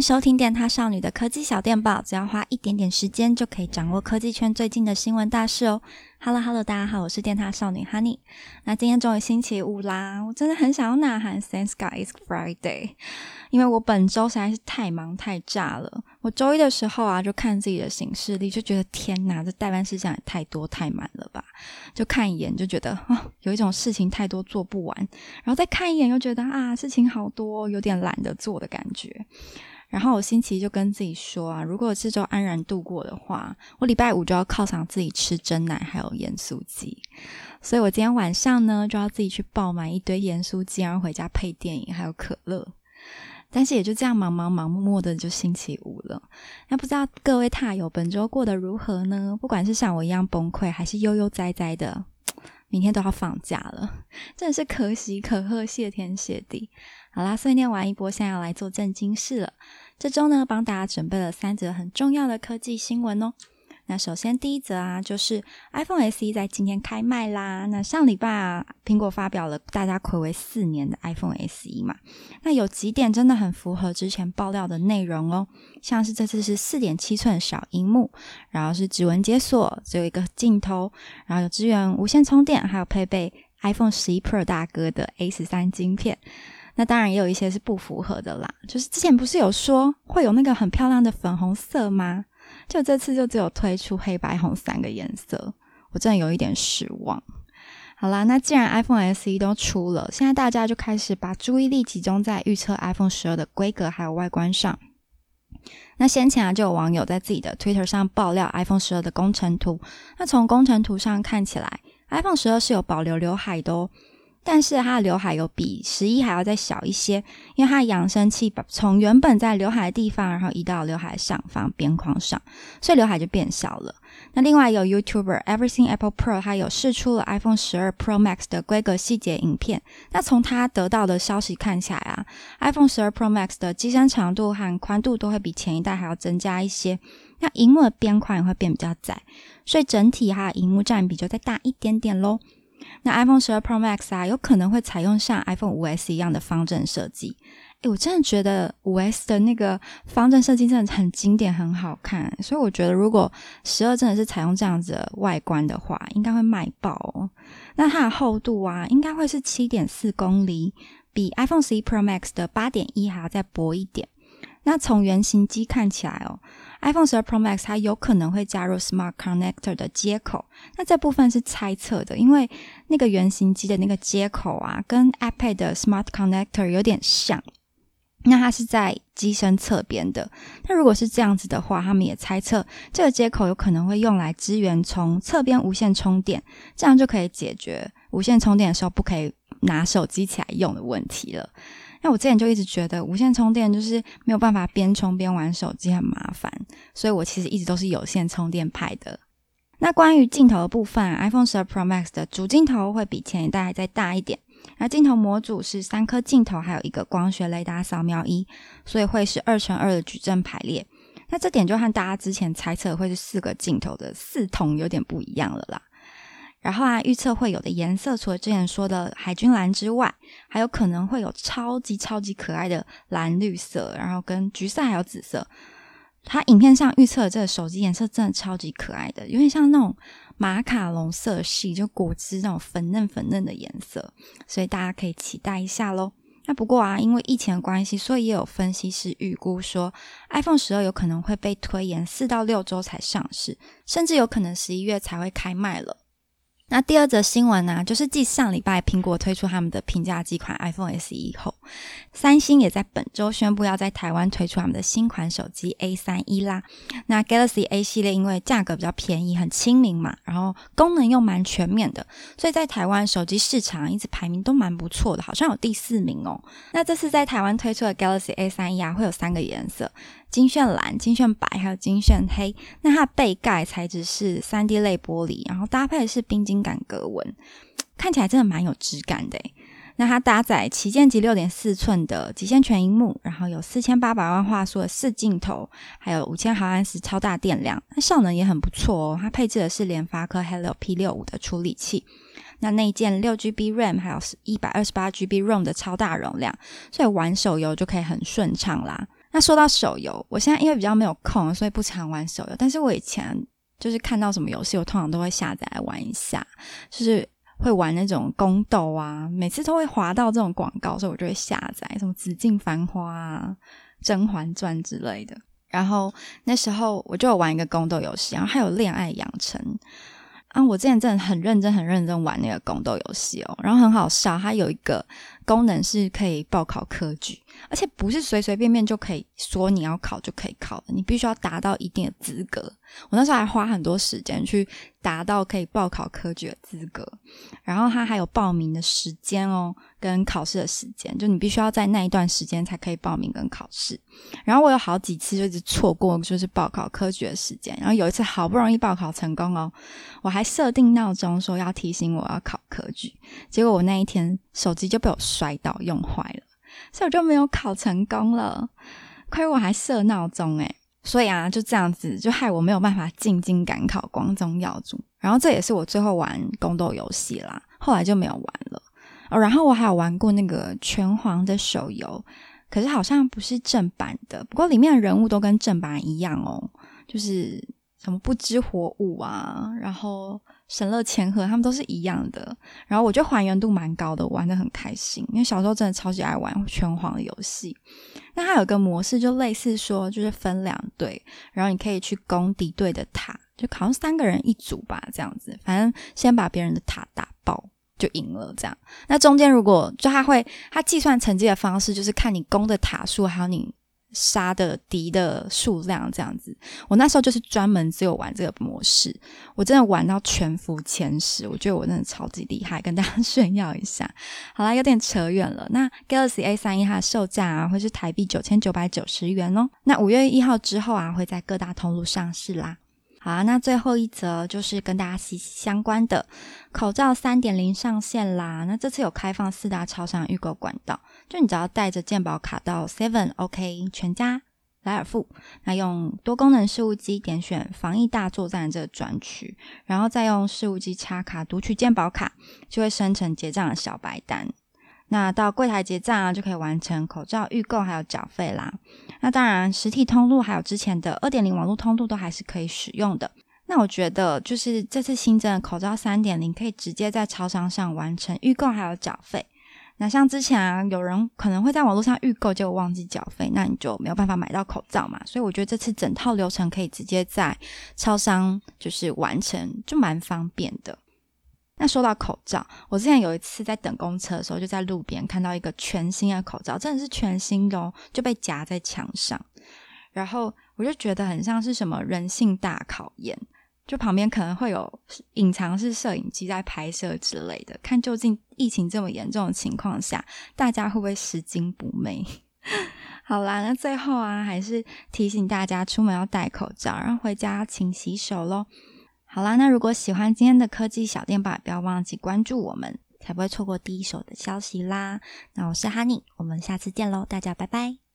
收听电塔少女的科技小电报，只要花一点点时间，就可以掌握科技圈最近的新闻大事哦。Hello Hello，大家好，我是电塔少女 Honey。那今天终于星期五啦，我真的很想要呐喊 “Thanks God it's Friday，因为我本周实在是太忙太炸了。我周一的时候啊，就看自己的行事历，就觉得天哪，这待办事项也太多太满了吧？就看一眼就觉得哦，有一种事情太多做不完，然后再看一眼又觉得啊，事情好多，有点懒得做的感觉。然后我星期一就跟自己说啊，如果这周安然度过的话，我礼拜五就要犒赏自己吃真奶还有盐酥鸡。所以我今天晚上呢，就要自己去爆买一堆盐酥鸡，然后回家配电影还有可乐。但是也就这样忙忙忙，默默的就星期五了。那不知道各位踏友本周过得如何呢？不管是像我一样崩溃，还是悠悠哉哉的，明天都要放假了，真的是可喜可贺，谢天谢地。好啦，碎念完一波，现在要来做正经事了。这周呢，帮大家准备了三则很重要的科技新闻哦。那首先第一则啊，就是 iPhone SE 在今天开卖啦。那上礼拜啊，苹果发表了大家睽违四年的 iPhone SE 嘛。那有几点真的很符合之前爆料的内容哦，像是这次是四点七寸小荧幕，然后是指纹解锁，只有一个镜头，然后有支援无线充电，还有配备 iPhone 十一 Pro 大哥的 A 十三晶片。那当然也有一些是不符合的啦，就是之前不是有说会有那个很漂亮的粉红色吗？就这次就只有推出黑白红三个颜色，我真的有一点失望。好啦，那既然 iPhone SE 都出了，现在大家就开始把注意力集中在预测 iPhone 十二的规格还有外观上。那先前啊，就有网友在自己的 Twitter 上爆料 iPhone 十二的工程图，那从工程图上看起来，iPhone 十二是有保留刘海的哦。但是它的刘海有比十一还要再小一些，因为它的扬声器把从原本在刘海的地方，然后移到刘海上方边框上，所以刘海就变小了。那另外有 YouTuber Everything Apple Pro，它有试出了 iPhone 十二 Pro Max 的规格细节影片。那从它得到的消息看起来啊，iPhone 十二 Pro Max 的机身长度和宽度都会比前一代还要增加一些。那荧幕的边框也会变比较窄，所以整体它的荧幕占比就再大一点点喽。那 iPhone 十二 Pro Max 啊，有可能会采用像 iPhone 五 S 一样的方正设计。诶，我真的觉得五 S 的那个方正设计真的很经典，很好看。所以我觉得，如果十二真的是采用这样子的外观的话，应该会卖爆哦。那它的厚度啊，应该会是七点四公厘，比 iPhone 十一 Pro Max 的八点一还要再薄一点。那从原型机看起来哦。iPhone 12 Pro Max 它有可能会加入 Smart Connector 的接口，那这部分是猜测的，因为那个原型机的那个接口啊，跟 iPad 的 Smart Connector 有点像，那它是在机身侧边的。那如果是这样子的话，他们也猜测这个接口有可能会用来支援从侧边无线充电，这样就可以解决无线充电的时候不可以拿手机起来用的问题了。那我之前就一直觉得无线充电就是没有办法边充边玩手机很麻烦，所以我其实一直都是有线充电派的。那关于镜头的部分，iPhone 12 Pro Max 的主镜头会比前一代还再大一点，那镜头模组是三颗镜头，还有一个光学雷达扫描仪，所以会是二乘二的矩阵排列。那这点就和大家之前猜测会是四个镜头的四筒有点不一样了啦。然后啊，预测会有的颜色，除了之前说的海军蓝之外，还有可能会有超级超级可爱的蓝绿色，然后跟橘色还有紫色。它影片上预测的这个手机颜色真的超级可爱的，有点像那种马卡龙色系，就果汁那种粉嫩粉嫩的颜色，所以大家可以期待一下喽。那不过啊，因为疫情的关系，所以也有分析师预估说，iPhone 十二有可能会被推延四到六周才上市，甚至有可能十一月才会开卖了。那第二则新闻呢、啊，就是继上礼拜苹果推出他们的平价几款 iPhone SE 后，三星也在本周宣布要在台湾推出他们的新款手机 A 三一啦。那 Galaxy A 系列因为价格比较便宜，很亲民嘛，然后功能又蛮全面的，所以在台湾手机市场一直排名都蛮不错的，好像有第四名哦。那这次在台湾推出的 Galaxy A 三一啊，会有三个颜色。金炫蓝、金炫白，还有金炫黑。那它的背盖材质是三 D 类玻璃，然后搭配的是冰晶感格纹，看起来真的蛮有质感的。那它搭载旗舰级六点四寸的极限全荧幕，然后有四千八百万画素的四镜头，还有五千毫安时超大电量，那效能也很不错哦。它配置的是联发科 Helio P 六五的处理器，那内建六 GB RAM，还有一百二十八 GB ROM 的超大容量，所以玩手游就可以很顺畅啦。那说到手游，我现在因为比较没有空，所以不常玩手游。但是我以前就是看到什么游戏，我通常都会下载来玩一下，就是会玩那种宫斗啊，每次都会滑到这种广告，所以我就会下载什么《紫禁繁花》啊、《甄嬛传》之类的。然后那时候我就有玩一个宫斗游戏，然后还有《恋爱养成》。啊，我之前真的很认真、很认真玩那个宫斗游戏哦，然后很好笑，它有一个功能是可以报考科举，而且不是随随便便就可以说你要考就可以考的，你必须要达到一定的资格。我那时候还花很多时间去达到可以报考科举的资格，然后它还有报名的时间哦，跟考试的时间，就你必须要在那一段时间才可以报名跟考试。然后我有好几次就一直错过，就是报考科举的时间。然后有一次好不容易报考成功哦，我还设定闹钟说要提醒我要考科举，结果我那一天手机就被我摔倒用坏了，所以我就没有考成功了。亏我还设闹钟诶。所以啊，就这样子，就害我没有办法进京赶考光宗耀祖。然后这也是我最后玩宫斗游戏啦，后来就没有玩了。哦，然后我还有玩过那个拳皇的手游，可是好像不是正版的，不过里面的人物都跟正版一样哦，就是什么不知火舞啊，然后。神乐千鹤，他们都是一样的。然后我觉得还原度蛮高的，玩的很开心。因为小时候真的超级爱玩拳皇的游戏。那它有个模式，就类似说，就是分两队，然后你可以去攻敌对的塔，就好像三个人一组吧，这样子。反正先把别人的塔打爆就赢了，这样。那中间如果就他会，他计算成绩的方式就是看你攻的塔数，还有你。杀的敌的数量这样子，我那时候就是专门只有玩这个模式，我真的玩到全服前十，我觉得我真的超级厉害，跟大家 炫耀一下。好啦，有点扯远了。那 Galaxy A 三一它的售价啊，会是台币九千九百九十元哦。那五月一号之后啊，会在各大通路上市啦。好，那最后一则就是跟大家息息相关的口罩三点零上线啦。那这次有开放四大超商预购管道，就你只要带着健保卡到 Seven、OK、全家、莱尔富，那用多功能事务机点选防疫大作战这个专区，然后再用事务机插卡读取健保卡，就会生成结账的小白单。那到柜台结账啊，就可以完成口罩预购还有缴费啦。那当然，实体通路还有之前的二点零网络通路都还是可以使用的。那我觉得，就是这次新增的口罩三点零，可以直接在超商上完成预购还有缴费。那像之前啊，有人可能会在网络上预购，结果忘记缴费，那你就没有办法买到口罩嘛。所以我觉得这次整套流程可以直接在超商就是完成，就蛮方便的。那说到口罩，我之前有一次在等公车的时候，就在路边看到一个全新的口罩，真的是全新的哦，就被夹在墙上，然后我就觉得很像是什么人性大考验，就旁边可能会有隐藏式摄影机在拍摄之类的，看究竟疫情这么严重的情况下，大家会不会拾金不昧？好啦，那最后啊，还是提醒大家出门要戴口罩，然后回家勤洗手喽。好啦，那如果喜欢今天的科技小电报，不要忘记关注我们，才不会错过第一手的消息啦。那我是哈尼，我们下次见喽，大家拜拜。